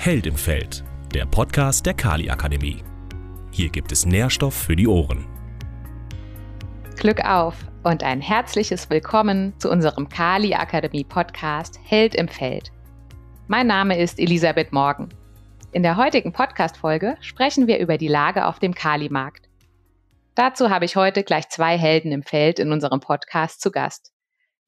Held im Feld, der Podcast der Kali Akademie. Hier gibt es Nährstoff für die Ohren. Glück auf und ein herzliches Willkommen zu unserem Kali Akademie Podcast Held im Feld. Mein Name ist Elisabeth Morgen. In der heutigen Podcast-Folge sprechen wir über die Lage auf dem Kali-Markt. Dazu habe ich heute gleich zwei Helden im Feld in unserem Podcast zu Gast.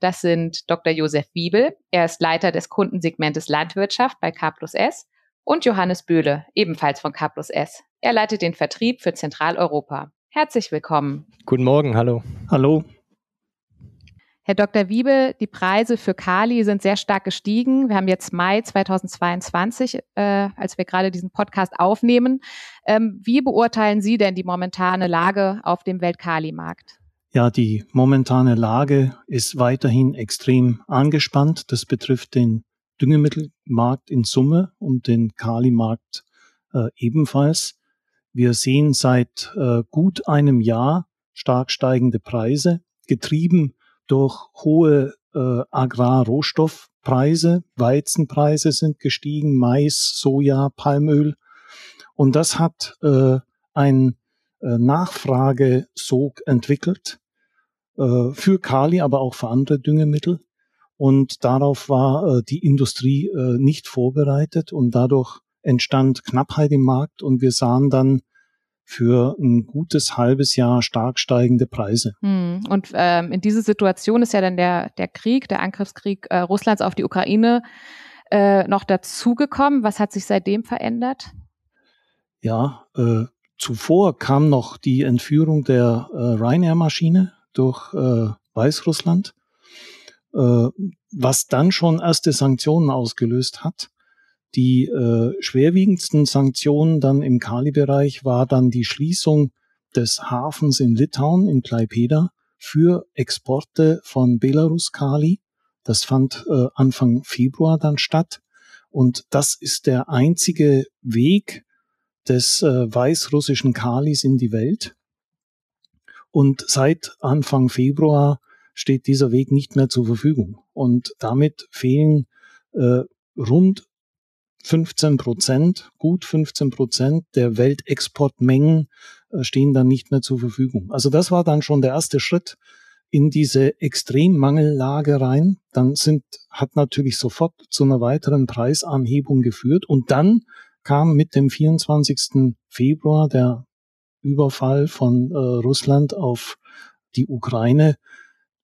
Das sind Dr. Josef Wiebel, er ist Leiter des Kundensegmentes Landwirtschaft bei K plus S und Johannes Böhle, ebenfalls von K plus S. Er leitet den Vertrieb für Zentraleuropa. Herzlich willkommen. Guten Morgen, hallo. Hallo. Herr Dr. Wiebel, die Preise für Kali sind sehr stark gestiegen. Wir haben jetzt Mai 2022, äh, als wir gerade diesen Podcast aufnehmen. Ähm, wie beurteilen Sie denn die momentane Lage auf dem Weltkali-Markt? Ja, die momentane Lage ist weiterhin extrem angespannt. Das betrifft den Düngemittelmarkt in Summe und den Kalimarkt äh, ebenfalls. Wir sehen seit äh, gut einem Jahr stark steigende Preise, getrieben durch hohe äh, Agrarrohstoffpreise. Weizenpreise sind gestiegen, Mais, Soja, Palmöl. Und das hat äh, ein äh, Nachfragesog entwickelt äh, für Kali, aber auch für andere Düngemittel. Und darauf war äh, die Industrie äh, nicht vorbereitet und dadurch entstand Knappheit im Markt und wir sahen dann für ein gutes halbes Jahr stark steigende Preise. Hm. Und ähm, in diese Situation ist ja dann der, der Krieg, der Angriffskrieg äh, Russlands auf die Ukraine äh, noch dazugekommen. Was hat sich seitdem verändert? Ja, äh, zuvor kam noch die Entführung der äh, Ryanair-Maschine durch äh, Weißrussland was dann schon erste Sanktionen ausgelöst hat. Die äh, schwerwiegendsten Sanktionen dann im Kali-Bereich war dann die Schließung des Hafens in Litauen, in Klaipeda, für Exporte von Belarus-Kali. Das fand äh, Anfang Februar dann statt. Und das ist der einzige Weg des äh, weißrussischen Kalis in die Welt. Und seit Anfang Februar steht dieser Weg nicht mehr zur Verfügung. Und damit fehlen äh, rund 15 Prozent, gut 15 Prozent der Weltexportmengen äh, stehen dann nicht mehr zur Verfügung. Also das war dann schon der erste Schritt in diese Extremmangellage rein. Dann sind, hat natürlich sofort zu einer weiteren Preisanhebung geführt. Und dann kam mit dem 24. Februar der Überfall von äh, Russland auf die Ukraine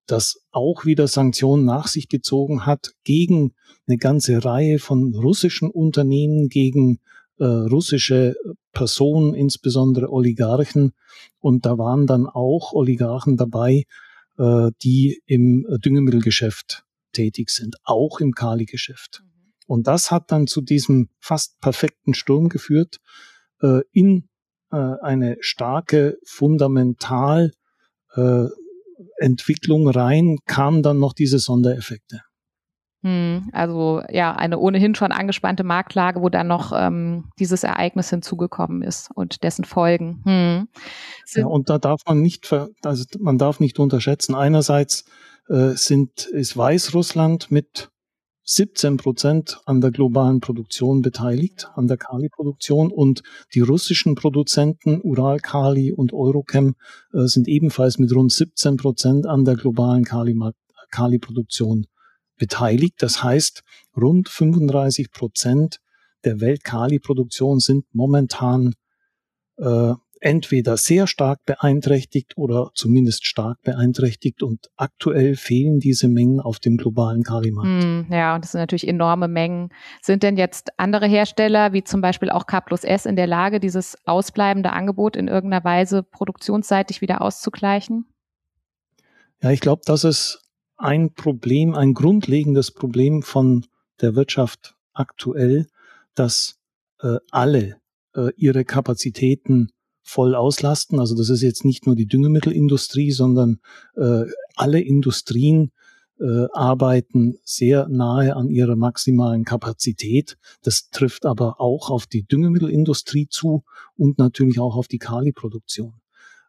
das auch wieder Sanktionen nach sich gezogen hat gegen eine ganze Reihe von russischen Unternehmen, gegen äh, russische Personen, insbesondere Oligarchen. Und da waren dann auch Oligarchen dabei, äh, die im Düngemittelgeschäft tätig sind, auch im Kali-Geschäft. Mhm. Und das hat dann zu diesem fast perfekten Sturm geführt äh, in äh, eine starke, fundamental äh, Entwicklung rein kamen dann noch diese Sondereffekte. Hm, also ja, eine ohnehin schon angespannte Marktlage, wo dann noch ähm, dieses Ereignis hinzugekommen ist und dessen Folgen. Hm. Ja, und da darf man nicht, also man darf nicht unterschätzen. Einerseits äh, sind ist Weißrussland mit 17 Prozent an der globalen Produktion beteiligt, an der Kali-Produktion. Und die russischen Produzenten Ural-Kali und Eurochem äh, sind ebenfalls mit rund 17 Prozent an der globalen Kali-Produktion beteiligt. Das heißt, rund 35 Prozent der Welt-Kali-Produktion sind momentan äh, entweder sehr stark beeinträchtigt oder zumindest stark beeinträchtigt und aktuell fehlen diese Mengen auf dem globalen Kalimarkt. Hm, ja, und das sind natürlich enorme Mengen. Sind denn jetzt andere Hersteller, wie zum Beispiel auch K plus S, in der Lage, dieses ausbleibende Angebot in irgendeiner Weise produktionsseitig wieder auszugleichen? Ja, ich glaube, das ist ein Problem, ein grundlegendes Problem von der Wirtschaft aktuell, dass äh, alle äh, ihre Kapazitäten voll auslasten. Also das ist jetzt nicht nur die Düngemittelindustrie, sondern äh, alle Industrien äh, arbeiten sehr nahe an ihrer maximalen Kapazität. Das trifft aber auch auf die Düngemittelindustrie zu und natürlich auch auf die Kali-Produktion.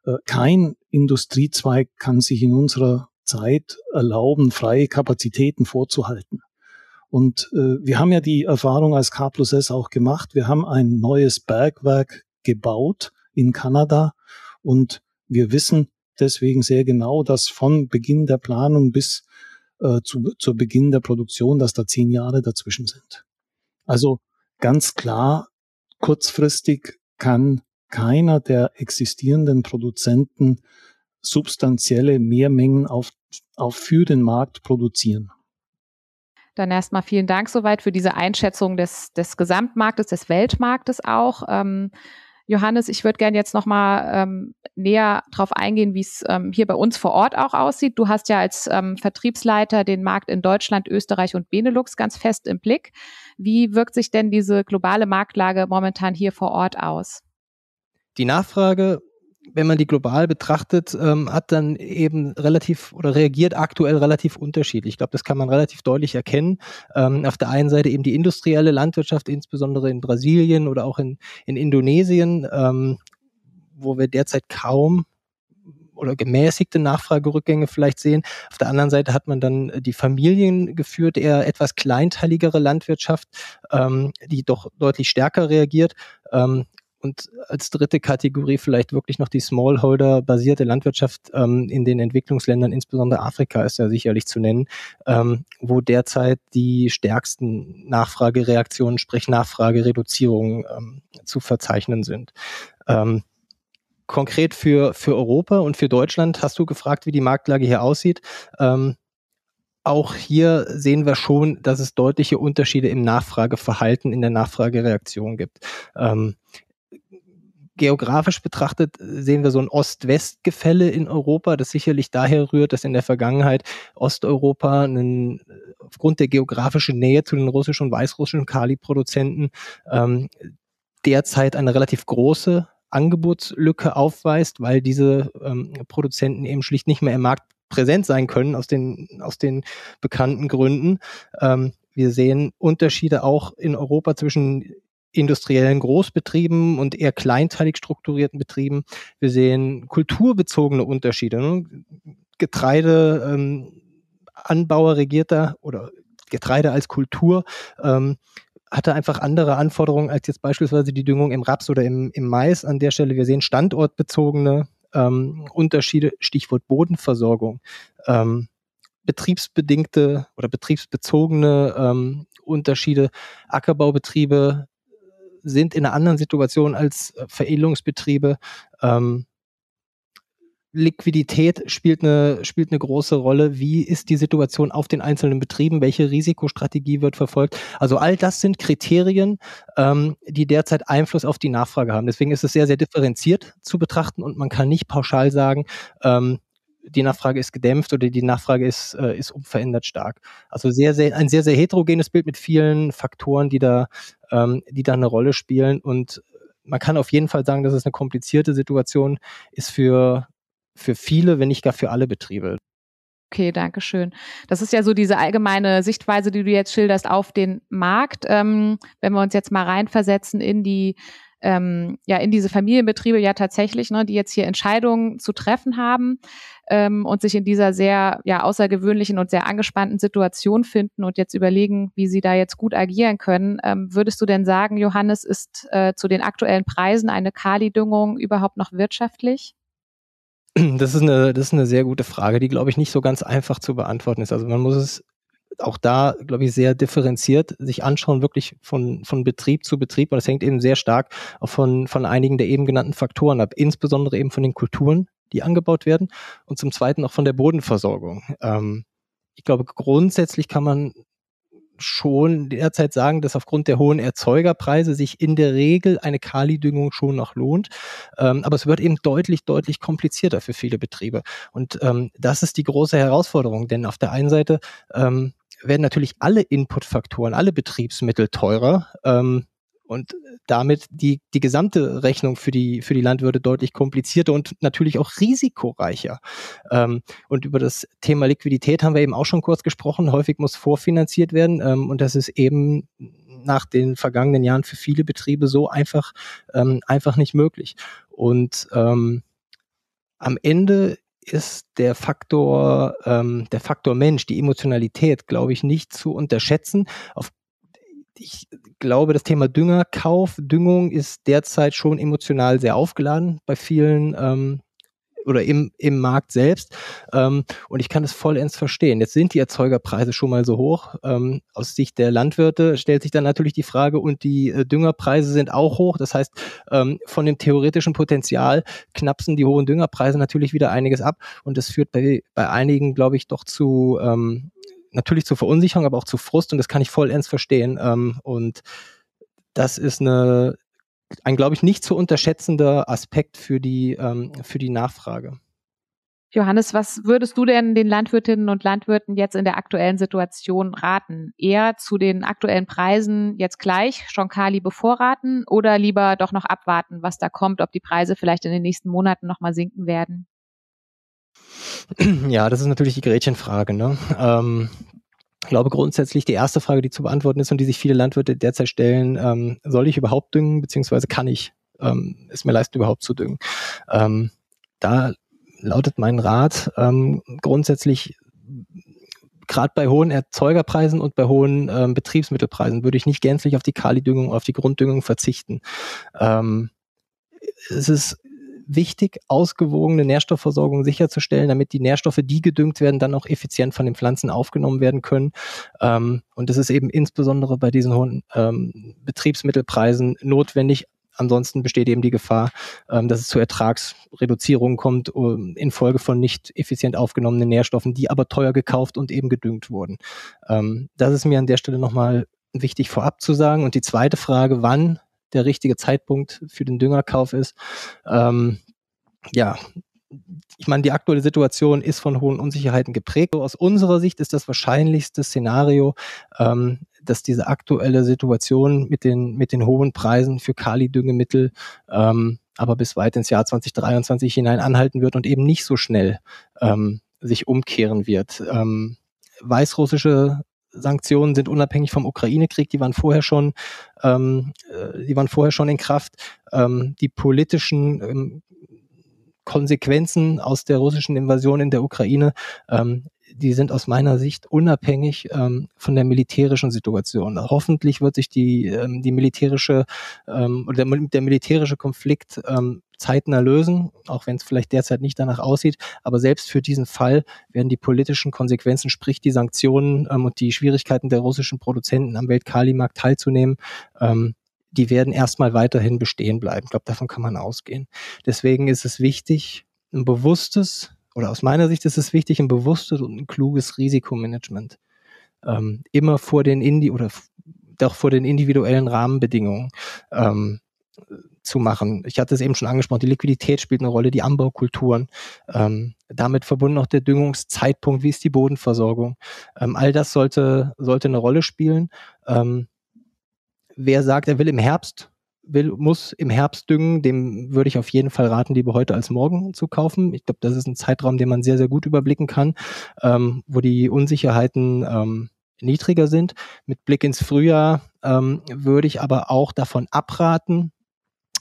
Äh, kein Industriezweig kann sich in unserer Zeit erlauben, freie Kapazitäten vorzuhalten. Und äh, wir haben ja die Erfahrung als K plus S auch gemacht. Wir haben ein neues Bergwerk gebaut in Kanada und wir wissen deswegen sehr genau, dass von Beginn der Planung bis äh, zu, zu Beginn der Produktion, dass da zehn Jahre dazwischen sind. Also ganz klar, kurzfristig kann keiner der existierenden Produzenten substanzielle Mehrmengen auf, auf für den Markt produzieren. Dann erstmal vielen Dank soweit für diese Einschätzung des, des Gesamtmarktes, des Weltmarktes auch. Ähm, Johannes, ich würde gerne jetzt nochmal ähm, näher darauf eingehen, wie es ähm, hier bei uns vor Ort auch aussieht. Du hast ja als ähm, Vertriebsleiter den Markt in Deutschland, Österreich und Benelux ganz fest im Blick. Wie wirkt sich denn diese globale Marktlage momentan hier vor Ort aus? Die Nachfrage wenn man die global betrachtet, ähm, hat dann eben relativ oder reagiert aktuell relativ unterschiedlich. Ich glaube, das kann man relativ deutlich erkennen. Ähm, auf der einen Seite eben die industrielle Landwirtschaft, insbesondere in Brasilien oder auch in, in Indonesien, ähm, wo wir derzeit kaum oder gemäßigte Nachfragerückgänge vielleicht sehen. Auf der anderen Seite hat man dann die familiengeführte, eher etwas kleinteiligere Landwirtschaft, ähm, die doch deutlich stärker reagiert. Ähm, und als dritte Kategorie vielleicht wirklich noch die Smallholder-basierte Landwirtschaft ähm, in den Entwicklungsländern, insbesondere Afrika ist ja sicherlich zu nennen, ähm, wo derzeit die stärksten Nachfragereaktionen, sprich Nachfragereduzierungen ähm, zu verzeichnen sind. Ähm, konkret für, für Europa und für Deutschland hast du gefragt, wie die Marktlage hier aussieht. Ähm, auch hier sehen wir schon, dass es deutliche Unterschiede im Nachfrageverhalten, in der Nachfragereaktion gibt. Ähm, geografisch betrachtet sehen wir so ein Ost-West-Gefälle in Europa, das sicherlich daher rührt, dass in der Vergangenheit Osteuropa einen, aufgrund der geografischen Nähe zu den russischen und weißrussischen Kali-Produzenten ähm, derzeit eine relativ große Angebotslücke aufweist, weil diese ähm, Produzenten eben schlicht nicht mehr im Markt präsent sein können aus den, aus den bekannten Gründen. Ähm, wir sehen Unterschiede auch in Europa zwischen industriellen Großbetrieben und eher kleinteilig strukturierten Betrieben. Wir sehen kulturbezogene Unterschiede. Ne? Getreide, ähm, regierter oder Getreide als Kultur ähm, hatte einfach andere Anforderungen als jetzt beispielsweise die Düngung im Raps oder im, im Mais. An der Stelle, wir sehen standortbezogene ähm, Unterschiede, Stichwort Bodenversorgung, ähm, betriebsbedingte oder betriebsbezogene ähm, Unterschiede, Ackerbaubetriebe sind in einer anderen Situation als äh, Veredelungsbetriebe. Ähm, Liquidität spielt eine, spielt eine große Rolle. Wie ist die Situation auf den einzelnen Betrieben? Welche Risikostrategie wird verfolgt? Also all das sind Kriterien, ähm, die derzeit Einfluss auf die Nachfrage haben. Deswegen ist es sehr, sehr differenziert zu betrachten und man kann nicht pauschal sagen, ähm, die Nachfrage ist gedämpft oder die Nachfrage ist, äh, ist unverändert stark. Also sehr, sehr, ein sehr, sehr heterogenes Bild mit vielen Faktoren, die da, ähm, die da eine Rolle spielen. Und man kann auf jeden Fall sagen, dass es eine komplizierte Situation ist für, für viele, wenn nicht gar für alle Betriebe. Okay, danke schön. Das ist ja so diese allgemeine Sichtweise, die du jetzt schilderst auf den Markt. Ähm, wenn wir uns jetzt mal reinversetzen in die ähm, ja in diese Familienbetriebe ja tatsächlich, ne, die jetzt hier Entscheidungen zu treffen haben ähm, und sich in dieser sehr ja außergewöhnlichen und sehr angespannten Situation finden und jetzt überlegen, wie sie da jetzt gut agieren können. Ähm, würdest du denn sagen, Johannes, ist äh, zu den aktuellen Preisen eine Kali-Düngung überhaupt noch wirtschaftlich? Das ist eine, das ist eine sehr gute Frage, die, glaube ich, nicht so ganz einfach zu beantworten ist. Also man muss es auch da, glaube ich, sehr differenziert sich anschauen, wirklich von, von Betrieb zu Betrieb. Und das hängt eben sehr stark auch von, von einigen der eben genannten Faktoren ab, insbesondere eben von den Kulturen, die angebaut werden und zum Zweiten auch von der Bodenversorgung. Ähm, ich glaube, grundsätzlich kann man schon derzeit sagen, dass aufgrund der hohen Erzeugerpreise sich in der Regel eine Kalidüngung schon noch lohnt. Ähm, aber es wird eben deutlich, deutlich komplizierter für viele Betriebe. Und ähm, das ist die große Herausforderung, denn auf der einen Seite ähm, werden natürlich alle Inputfaktoren, alle Betriebsmittel teurer. Ähm, und damit die, die gesamte Rechnung für die, für die Landwirte deutlich komplizierter und natürlich auch risikoreicher. Ähm, und über das Thema Liquidität haben wir eben auch schon kurz gesprochen. Häufig muss vorfinanziert werden ähm, und das ist eben nach den vergangenen Jahren für viele Betriebe so einfach, ähm, einfach nicht möglich. Und ähm, am Ende ist der Faktor, ähm, der Faktor Mensch, die Emotionalität, glaube ich, nicht zu unterschätzen. Auf, ich glaube, das Thema Düngerkauf, Düngung ist derzeit schon emotional sehr aufgeladen bei vielen ähm, oder im, im Markt selbst. Ähm, und ich kann es vollends verstehen. Jetzt sind die Erzeugerpreise schon mal so hoch. Ähm, aus Sicht der Landwirte stellt sich dann natürlich die Frage, und die äh, Düngerpreise sind auch hoch. Das heißt, ähm, von dem theoretischen Potenzial knapsen die hohen Düngerpreise natürlich wieder einiges ab. Und das führt bei, bei einigen, glaube ich, doch zu ähm, natürlich zu Verunsicherung, aber auch zu Frust. Und das kann ich vollends verstehen. Ähm, und das ist eine ein, glaube ich, nicht zu unterschätzender Aspekt für die, ähm, für die Nachfrage. Johannes, was würdest du denn den Landwirtinnen und Landwirten jetzt in der aktuellen Situation raten? Eher zu den aktuellen Preisen jetzt gleich schon Kali bevorraten oder lieber doch noch abwarten, was da kommt, ob die Preise vielleicht in den nächsten Monaten nochmal sinken werden? Ja, das ist natürlich die Gretchenfrage. Ne? Ähm, ich glaube grundsätzlich die erste Frage, die zu beantworten ist und die sich viele Landwirte derzeit stellen, ähm, soll ich überhaupt düngen, beziehungsweise kann ich ähm, es mir leisten, überhaupt zu düngen? Ähm, da lautet mein Rat ähm, grundsätzlich gerade bei hohen Erzeugerpreisen und bei hohen ähm, Betriebsmittelpreisen würde ich nicht gänzlich auf die Kali-Düngung, auf die Grunddüngung verzichten. Ähm, es ist wichtig, ausgewogene Nährstoffversorgung sicherzustellen, damit die Nährstoffe, die gedüngt werden, dann auch effizient von den Pflanzen aufgenommen werden können. Ähm, und das ist eben insbesondere bei diesen hohen ähm, Betriebsmittelpreisen notwendig. Ansonsten besteht eben die Gefahr, ähm, dass es zu Ertragsreduzierungen kommt infolge von nicht effizient aufgenommenen Nährstoffen, die aber teuer gekauft und eben gedüngt wurden. Ähm, das ist mir an der Stelle nochmal wichtig vorab zu sagen. Und die zweite Frage, wann der richtige Zeitpunkt für den Düngerkauf ist. Ähm, ja, ich meine, die aktuelle Situation ist von hohen Unsicherheiten geprägt. Aus unserer Sicht ist das wahrscheinlichste Szenario, ähm, dass diese aktuelle Situation mit den, mit den hohen Preisen für Kali-Düngemittel ähm, aber bis weit ins Jahr 2023 hinein anhalten wird und eben nicht so schnell ähm, sich umkehren wird. Ähm, weißrussische Sanktionen sind unabhängig vom Ukraine-Krieg, die waren vorher schon, ähm, äh, die waren vorher schon in Kraft. Ähm, die politischen ähm, Konsequenzen aus der russischen Invasion in der Ukraine, ähm, die sind aus meiner Sicht unabhängig ähm, von der militärischen Situation. Hoffentlich wird sich die, ähm, die militärische ähm, oder der, der militärische Konflikt ähm, zeitnah lösen, auch wenn es vielleicht derzeit nicht danach aussieht. Aber selbst für diesen Fall werden die politischen Konsequenzen, sprich die Sanktionen ähm, und die Schwierigkeiten der russischen Produzenten am Weltkalimarkt teilzunehmen, ähm, die werden erstmal weiterhin bestehen bleiben. Ich glaube, davon kann man ausgehen. Deswegen ist es wichtig, ein bewusstes, oder aus meiner Sicht ist es wichtig, ein bewusstes und ein kluges Risikomanagement. Ähm, immer vor den Indi oder doch vor den individuellen Rahmenbedingungen. Ähm, zu machen. Ich hatte es eben schon angesprochen, die Liquidität spielt eine Rolle, die Anbaukulturen, ähm, damit verbunden auch der Düngungszeitpunkt, wie ist die Bodenversorgung. Ähm, all das sollte, sollte eine Rolle spielen. Ähm, wer sagt, er will im Herbst, will, muss im Herbst düngen, dem würde ich auf jeden Fall raten, lieber heute als morgen zu kaufen. Ich glaube, das ist ein Zeitraum, den man sehr, sehr gut überblicken kann, ähm, wo die Unsicherheiten ähm, niedriger sind. Mit Blick ins Frühjahr ähm, würde ich aber auch davon abraten,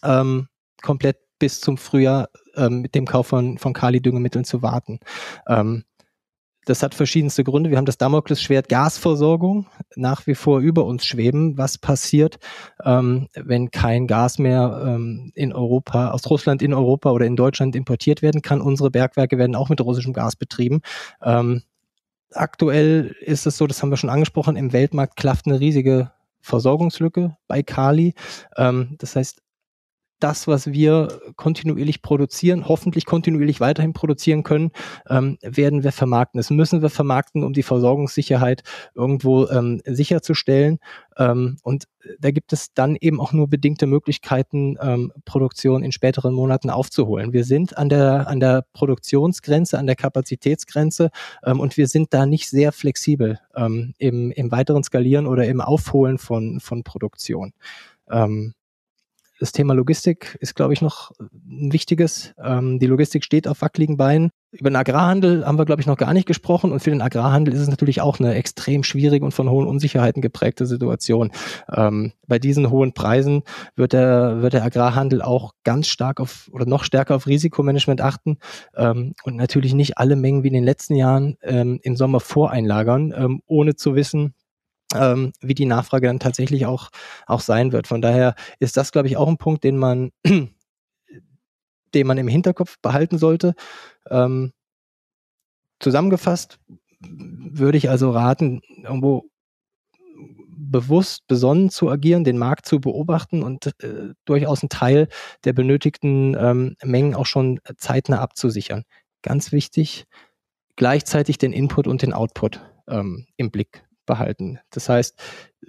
ähm, komplett bis zum Frühjahr ähm, mit dem Kauf von, von Kali-Düngemitteln zu warten. Ähm, das hat verschiedenste Gründe. Wir haben das Damoklesschwert Gasversorgung nach wie vor über uns schweben. Was passiert, ähm, wenn kein Gas mehr ähm, in Europa, aus Russland in Europa oder in Deutschland importiert werden kann? Unsere Bergwerke werden auch mit russischem Gas betrieben. Ähm, aktuell ist es so, das haben wir schon angesprochen, im Weltmarkt klafft eine riesige Versorgungslücke bei Kali. Ähm, das heißt, das, was wir kontinuierlich produzieren, hoffentlich kontinuierlich weiterhin produzieren können, ähm, werden wir vermarkten. Das müssen wir vermarkten, um die Versorgungssicherheit irgendwo ähm, sicherzustellen. Ähm, und da gibt es dann eben auch nur bedingte Möglichkeiten, ähm, Produktion in späteren Monaten aufzuholen. Wir sind an der, an der Produktionsgrenze, an der Kapazitätsgrenze ähm, und wir sind da nicht sehr flexibel ähm, im, im weiteren Skalieren oder im Aufholen von, von Produktion. Ähm, das Thema Logistik ist, glaube ich, noch ein wichtiges. Ähm, die Logistik steht auf wackeligen Beinen. über den Agrarhandel haben wir, glaube ich, noch gar nicht gesprochen. Und für den Agrarhandel ist es natürlich auch eine extrem schwierige und von hohen Unsicherheiten geprägte Situation. Ähm, bei diesen hohen Preisen wird der, wird der Agrarhandel auch ganz stark auf oder noch stärker auf Risikomanagement achten ähm, und natürlich nicht alle Mengen wie in den letzten Jahren ähm, im Sommer voreinlagern, ähm, ohne zu wissen, ähm, wie die Nachfrage dann tatsächlich auch, auch sein wird. Von daher ist das, glaube ich, auch ein Punkt, den man den man im Hinterkopf behalten sollte. Ähm, zusammengefasst würde ich also raten, irgendwo bewusst besonnen zu agieren, den Markt zu beobachten und äh, durchaus einen Teil der benötigten ähm, Mengen auch schon zeitnah abzusichern. Ganz wichtig, gleichzeitig den Input und den Output ähm, im Blick behalten. Das heißt,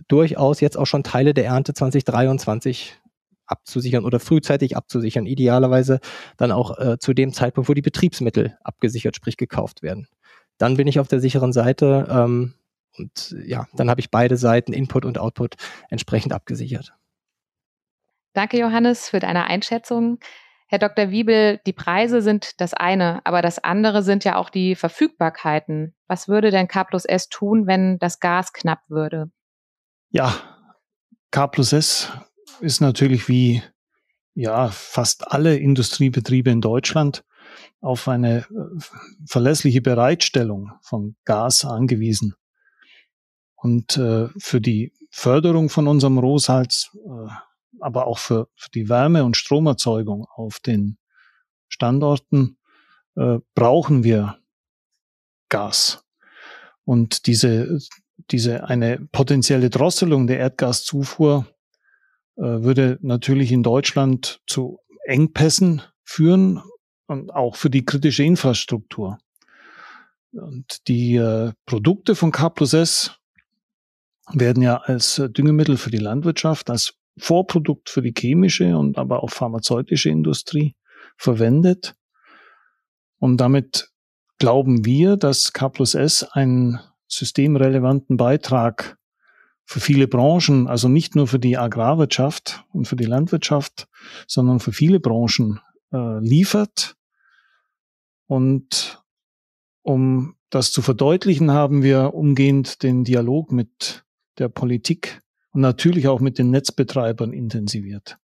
durchaus jetzt auch schon Teile der Ernte 2023 abzusichern oder frühzeitig abzusichern. Idealerweise dann auch äh, zu dem Zeitpunkt, wo die Betriebsmittel abgesichert, sprich gekauft werden. Dann bin ich auf der sicheren Seite ähm, und ja, dann habe ich beide Seiten, Input und Output, entsprechend abgesichert. Danke, Johannes, für deine Einschätzung. Herr Dr. Wiebel, die Preise sind das eine, aber das andere sind ja auch die Verfügbarkeiten. Was würde denn K plus S tun, wenn das Gas knapp würde? Ja, K plus S ist natürlich wie ja fast alle Industriebetriebe in Deutschland auf eine äh, verlässliche Bereitstellung von Gas angewiesen. Und äh, für die Förderung von unserem Rohsalz, äh, aber auch für, für, die Wärme- und Stromerzeugung auf den Standorten äh, brauchen wir Gas. Und diese, diese eine potenzielle Drosselung der Erdgaszufuhr äh, würde natürlich in Deutschland zu Engpässen führen und auch für die kritische Infrastruktur. Und die äh, Produkte von K plus S werden ja als äh, Düngemittel für die Landwirtschaft, als Vorprodukt für die chemische und aber auch pharmazeutische Industrie verwendet. Und damit glauben wir, dass K plus S einen systemrelevanten Beitrag für viele Branchen, also nicht nur für die Agrarwirtschaft und für die Landwirtschaft, sondern für viele Branchen äh, liefert. Und um das zu verdeutlichen, haben wir umgehend den Dialog mit der Politik und natürlich auch mit den Netzbetreibern intensiviert.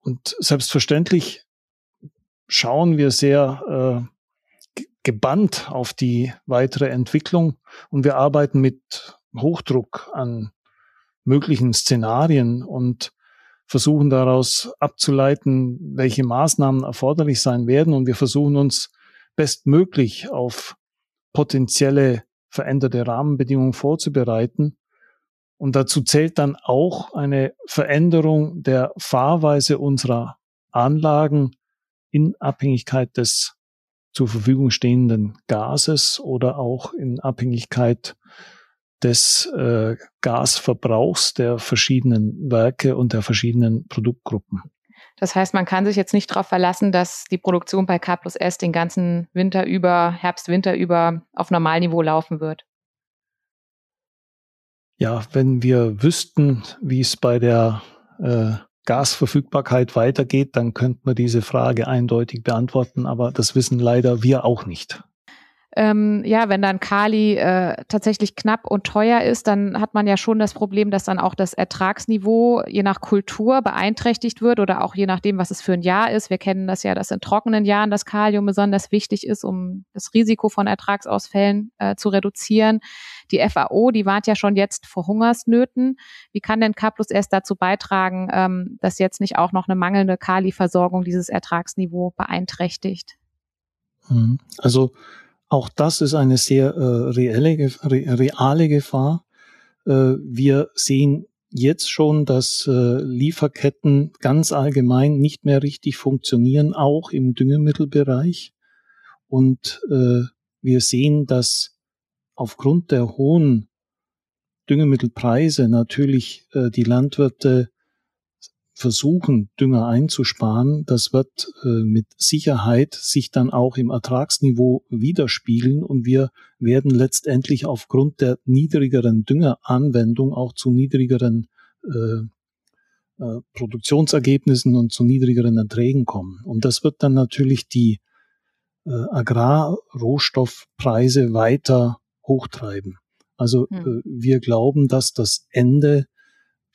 Und selbstverständlich schauen wir sehr äh, gebannt auf die weitere Entwicklung und wir arbeiten mit Hochdruck an möglichen Szenarien und versuchen daraus abzuleiten, welche Maßnahmen erforderlich sein werden. Und wir versuchen uns bestmöglich auf potenzielle veränderte Rahmenbedingungen vorzubereiten. Und dazu zählt dann auch eine Veränderung der Fahrweise unserer Anlagen in Abhängigkeit des zur Verfügung stehenden Gases oder auch in Abhängigkeit des äh, Gasverbrauchs der verschiedenen Werke und der verschiedenen Produktgruppen. Das heißt, man kann sich jetzt nicht darauf verlassen, dass die Produktion bei K plus S den ganzen Winter über, Herbst, Winter über auf Normalniveau laufen wird. Ja, wenn wir wüssten, wie es bei der äh, Gasverfügbarkeit weitergeht, dann könnten wir diese Frage eindeutig beantworten, aber das wissen leider wir auch nicht ähm, ja, wenn dann Kali äh, tatsächlich knapp und teuer ist, dann hat man ja schon das Problem, dass dann auch das Ertragsniveau je nach Kultur beeinträchtigt wird oder auch je nachdem, was es für ein Jahr ist. Wir kennen das ja, dass in trockenen Jahren das Kalium besonders wichtig ist, um das Risiko von Ertragsausfällen äh, zu reduzieren. Die FAO, die warnt ja schon jetzt vor Hungersnöten. Wie kann denn K plus S dazu beitragen, ähm, dass jetzt nicht auch noch eine mangelnde Kali-Versorgung dieses Ertragsniveau beeinträchtigt? Mhm. Also auch das ist eine sehr äh, reelle, re, reale Gefahr. Äh, wir sehen jetzt schon, dass äh, Lieferketten ganz allgemein nicht mehr richtig funktionieren, auch im Düngemittelbereich. Und äh, wir sehen, dass aufgrund der hohen Düngemittelpreise natürlich äh, die Landwirte versuchen, Dünger einzusparen, das wird äh, mit Sicherheit sich dann auch im Ertragsniveau widerspiegeln und wir werden letztendlich aufgrund der niedrigeren Düngeranwendung auch zu niedrigeren äh, äh, Produktionsergebnissen und zu niedrigeren Erträgen kommen. Und das wird dann natürlich die äh, Agrarrohstoffpreise weiter hochtreiben. Also hm. äh, wir glauben, dass das Ende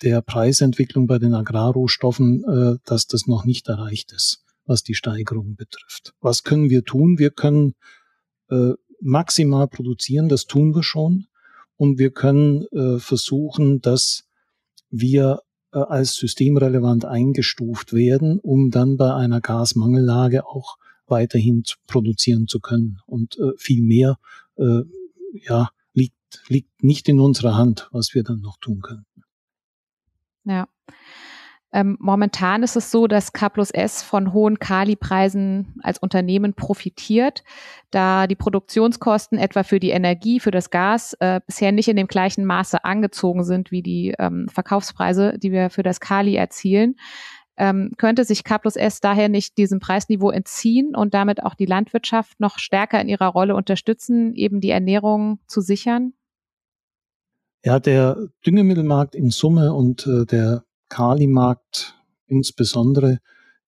der Preisentwicklung bei den Agrarrohstoffen, äh, dass das noch nicht erreicht ist, was die Steigerung betrifft. Was können wir tun? Wir können äh, maximal produzieren, das tun wir schon. Und wir können äh, versuchen, dass wir als systemrelevant eingestuft werden, um dann bei einer Gasmangellage auch weiterhin produzieren zu können. Und viel mehr ja, liegt, liegt nicht in unserer Hand, was wir dann noch tun können. Ja. Ähm, momentan ist es so, dass K plus S von hohen Kalipreisen als Unternehmen profitiert, da die Produktionskosten etwa für die Energie, für das Gas äh, bisher nicht in dem gleichen Maße angezogen sind wie die ähm, Verkaufspreise, die wir für das Kali erzielen. Ähm, könnte sich K plus S daher nicht diesem Preisniveau entziehen und damit auch die Landwirtschaft noch stärker in ihrer Rolle unterstützen, eben die Ernährung zu sichern? Ja, der Düngemittelmarkt in Summe und äh, der Kali-Markt insbesondere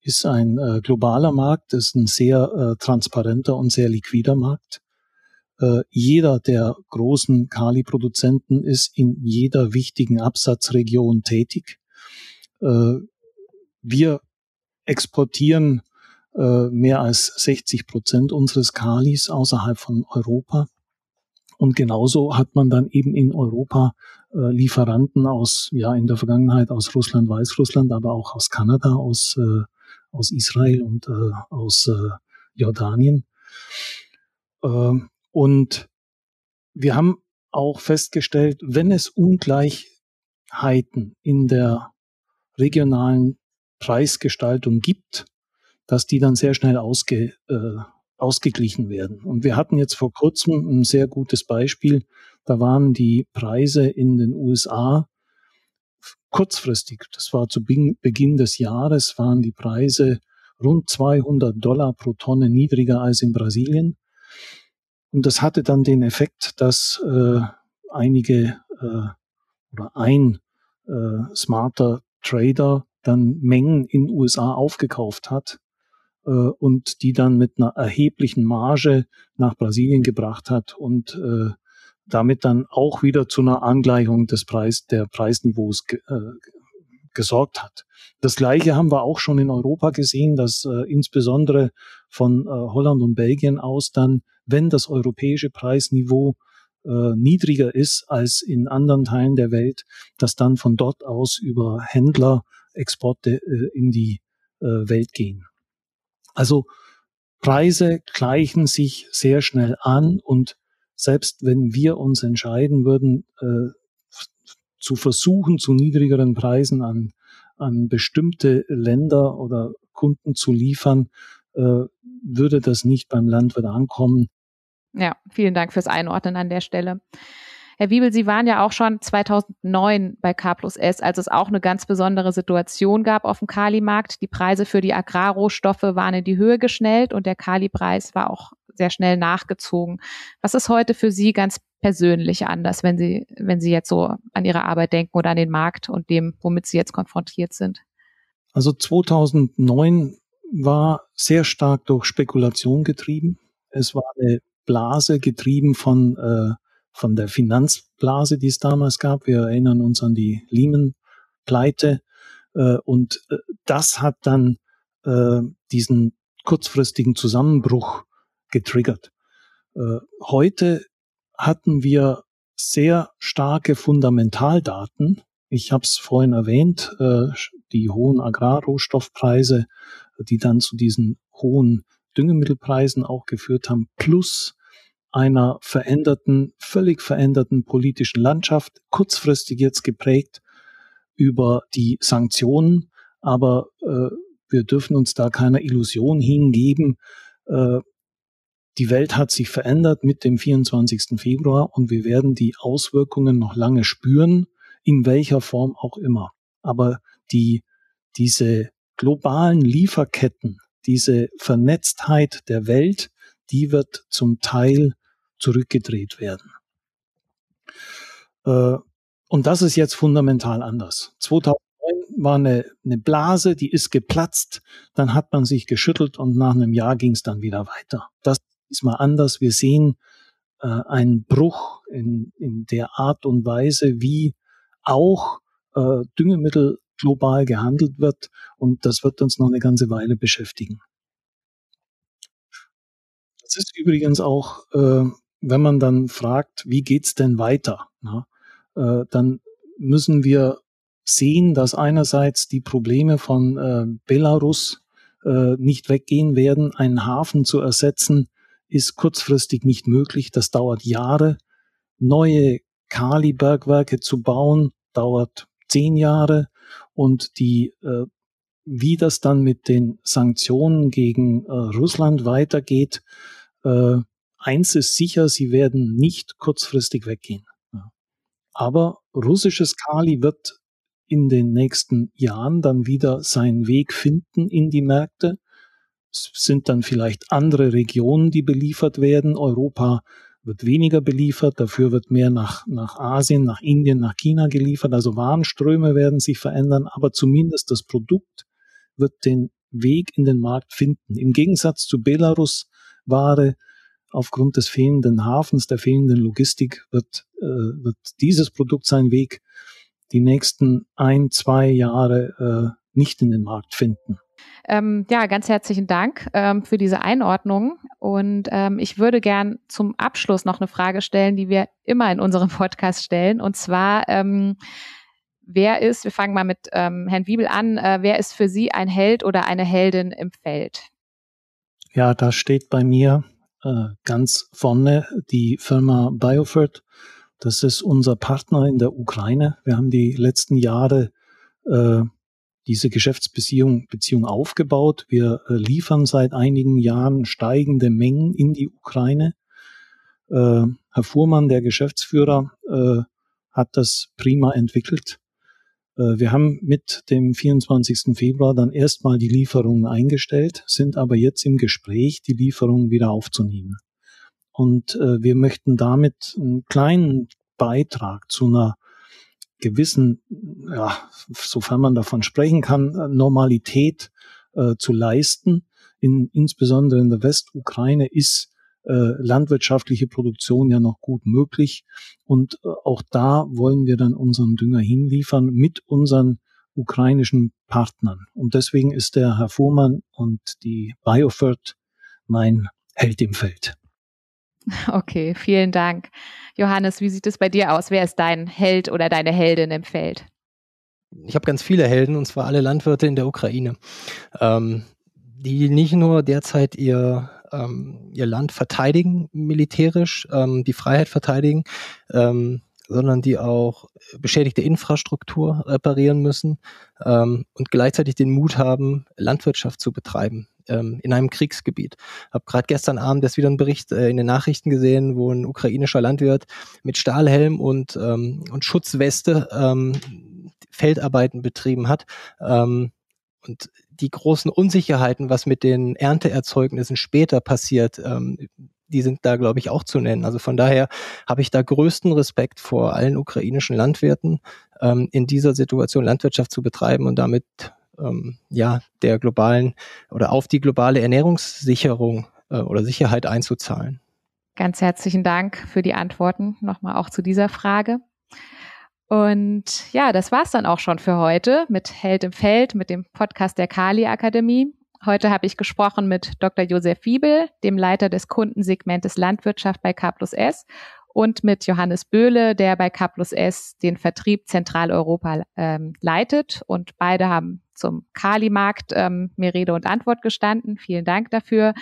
ist ein äh, globaler Markt, ist ein sehr äh, transparenter und sehr liquider Markt. Äh, jeder der großen Kali-Produzenten ist in jeder wichtigen Absatzregion tätig. Wir exportieren mehr als 60 Prozent unseres Kalis außerhalb von Europa. Und genauso hat man dann eben in Europa äh, Lieferanten aus, ja, in der Vergangenheit aus Russland, Weißrussland, aber auch aus Kanada, aus, äh, aus Israel und äh, aus äh, Jordanien. Äh, und wir haben auch festgestellt, wenn es Ungleichheiten in der regionalen Preisgestaltung gibt, dass die dann sehr schnell ausge, äh, ausgeglichen werden. Und wir hatten jetzt vor kurzem ein sehr gutes Beispiel. Da waren die Preise in den USA kurzfristig, das war zu Beginn des Jahres, waren die Preise rund 200 Dollar pro Tonne niedriger als in Brasilien. Und das hatte dann den Effekt, dass äh, einige äh, oder ein äh, smarter Trader dann Mengen in USA aufgekauft hat äh, und die dann mit einer erheblichen Marge nach Brasilien gebracht hat und äh, damit dann auch wieder zu einer Angleichung des Preis, der Preisniveaus ge, äh, gesorgt hat. Das Gleiche haben wir auch schon in Europa gesehen, dass äh, insbesondere von äh, Holland und Belgien aus dann, wenn das europäische Preisniveau äh, niedriger ist als in anderen Teilen der Welt, dass dann von dort aus über Händler Exporte äh, in die äh, Welt gehen. Also Preise gleichen sich sehr schnell an und selbst wenn wir uns entscheiden würden, äh, zu versuchen, zu niedrigeren Preisen an, an bestimmte Länder oder Kunden zu liefern, äh, würde das nicht beim Landwirt ankommen. Ja, vielen Dank fürs Einordnen an der Stelle. Herr Wiebel, Sie waren ja auch schon 2009 bei K plus S, als es auch eine ganz besondere Situation gab auf dem Kalimarkt. Die Preise für die Agrarrohstoffe waren in die Höhe geschnellt und der Kalipreis war auch sehr schnell nachgezogen. Was ist heute für Sie ganz persönlich anders, wenn Sie, wenn Sie jetzt so an Ihre Arbeit denken oder an den Markt und dem, womit Sie jetzt konfrontiert sind? Also 2009 war sehr stark durch Spekulation getrieben. Es war eine Blase getrieben von äh, von der Finanzblase, die es damals gab. Wir erinnern uns an die Lehman-Pleite. Äh, und äh, das hat dann äh, diesen kurzfristigen Zusammenbruch getriggert. Heute hatten wir sehr starke Fundamentaldaten. Ich habe es vorhin erwähnt, die hohen Agrarrohstoffpreise, die dann zu diesen hohen Düngemittelpreisen auch geführt haben, plus einer veränderten, völlig veränderten politischen Landschaft, kurzfristig jetzt geprägt über die Sanktionen, aber äh, wir dürfen uns da keiner Illusion hingeben. Äh, die Welt hat sich verändert mit dem 24. Februar und wir werden die Auswirkungen noch lange spüren, in welcher Form auch immer. Aber die, diese globalen Lieferketten, diese Vernetztheit der Welt, die wird zum Teil zurückgedreht werden. Äh, und das ist jetzt fundamental anders. 2009 war eine, eine Blase, die ist geplatzt, dann hat man sich geschüttelt und nach einem Jahr ging es dann wieder weiter. Das ist mal anders. Wir sehen äh, einen Bruch in, in der Art und Weise, wie auch äh, Düngemittel global gehandelt wird und das wird uns noch eine ganze Weile beschäftigen. Das ist übrigens auch, äh, wenn man dann fragt, wie geht's denn weiter, na, äh, dann müssen wir sehen, dass einerseits die Probleme von äh, Belarus äh, nicht weggehen werden. Einen Hafen zu ersetzen ist kurzfristig nicht möglich. Das dauert Jahre. Neue Kali-Bergwerke zu bauen dauert zehn Jahre. Und die, äh, wie das dann mit den Sanktionen gegen äh, Russland weitergeht, äh, eins ist sicher, sie werden nicht kurzfristig weggehen. Aber russisches Kali wird in den nächsten Jahren dann wieder seinen Weg finden in die Märkte. Es sind dann vielleicht andere Regionen, die beliefert werden. Europa wird weniger beliefert, dafür wird mehr nach, nach Asien, nach Indien, nach China geliefert. Also Warenströme werden sich verändern, aber zumindest das Produkt wird den Weg in den Markt finden. Im Gegensatz zu Belarus Ware aufgrund des fehlenden Hafens, der fehlenden Logistik wird, äh, wird dieses Produkt seinen Weg die nächsten ein, zwei Jahre äh, nicht in den Markt finden. Ähm, ja, ganz herzlichen Dank ähm, für diese Einordnung. Und ähm, ich würde gern zum Abschluss noch eine Frage stellen, die wir immer in unserem Podcast stellen. Und zwar, ähm, wer ist, wir fangen mal mit ähm, Herrn Wiebel an, äh, wer ist für Sie ein Held oder eine Heldin im Feld? Ja, da steht bei mir äh, ganz vorne die Firma Biofert. Das ist unser Partner in der Ukraine. Wir haben die letzten Jahre äh, diese Geschäftsbeziehung Beziehung aufgebaut. Wir äh, liefern seit einigen Jahren steigende Mengen in die Ukraine. Äh, Herr Fuhrmann, der Geschäftsführer, äh, hat das prima entwickelt. Äh, wir haben mit dem 24. Februar dann erstmal die Lieferungen eingestellt, sind aber jetzt im Gespräch, die Lieferungen wieder aufzunehmen. Und äh, wir möchten damit einen kleinen Beitrag zu einer gewissen, ja, sofern man davon sprechen kann, Normalität äh, zu leisten. In, insbesondere in der Westukraine ist äh, landwirtschaftliche Produktion ja noch gut möglich. Und äh, auch da wollen wir dann unseren Dünger hinliefern mit unseren ukrainischen Partnern. Und deswegen ist der Herr Fuhrmann und die Biofert mein Held im Feld. Okay, vielen Dank. Johannes, wie sieht es bei dir aus? Wer ist dein Held oder deine Heldin im Feld? Ich habe ganz viele Helden, und zwar alle Landwirte in der Ukraine, ähm, die nicht nur derzeit ihr ähm, ihr Land verteidigen, militärisch, ähm, die Freiheit verteidigen, ähm, sondern die auch beschädigte Infrastruktur reparieren müssen ähm, und gleichzeitig den Mut haben, Landwirtschaft zu betreiben ähm, in einem Kriegsgebiet. Habe gerade gestern Abend erst wieder einen Bericht äh, in den Nachrichten gesehen, wo ein ukrainischer Landwirt mit Stahlhelm und, ähm, und Schutzweste ähm, Feldarbeiten betrieben hat. Ähm, und die großen Unsicherheiten, was mit den Ernteerzeugnissen später passiert, ähm, die sind da, glaube ich, auch zu nennen. Also von daher habe ich da größten Respekt vor allen ukrainischen Landwirten, ähm, in dieser Situation Landwirtschaft zu betreiben und damit ähm, ja der globalen oder auf die globale Ernährungssicherung äh, oder Sicherheit einzuzahlen. Ganz herzlichen Dank für die Antworten nochmal auch zu dieser Frage. Und ja, das war's dann auch schon für heute mit Held im Feld, mit dem Podcast der Kali Akademie. Heute habe ich gesprochen mit Dr. Josef Wiebel, dem Leiter des Kundensegmentes Landwirtschaft bei K plus S und mit Johannes Böhle, der bei K plus S den Vertrieb Zentraleuropa ähm, leitet. Und beide haben zum Kali-Markt ähm, mir Rede und Antwort gestanden. Vielen Dank dafür.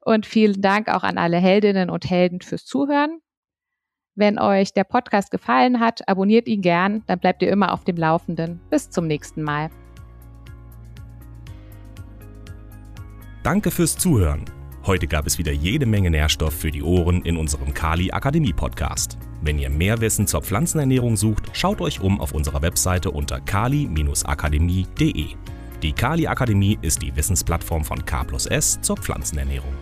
Und vielen Dank auch an alle Heldinnen und Helden fürs Zuhören. Wenn euch der Podcast gefallen hat, abonniert ihn gern, dann bleibt ihr immer auf dem Laufenden. Bis zum nächsten Mal. Danke fürs Zuhören. Heute gab es wieder jede Menge Nährstoff für die Ohren in unserem Kali Akademie Podcast. Wenn ihr mehr Wissen zur Pflanzenernährung sucht, schaut euch um auf unserer Webseite unter kali-akademie.de. Die Kali Akademie ist die Wissensplattform von K plus S zur Pflanzenernährung.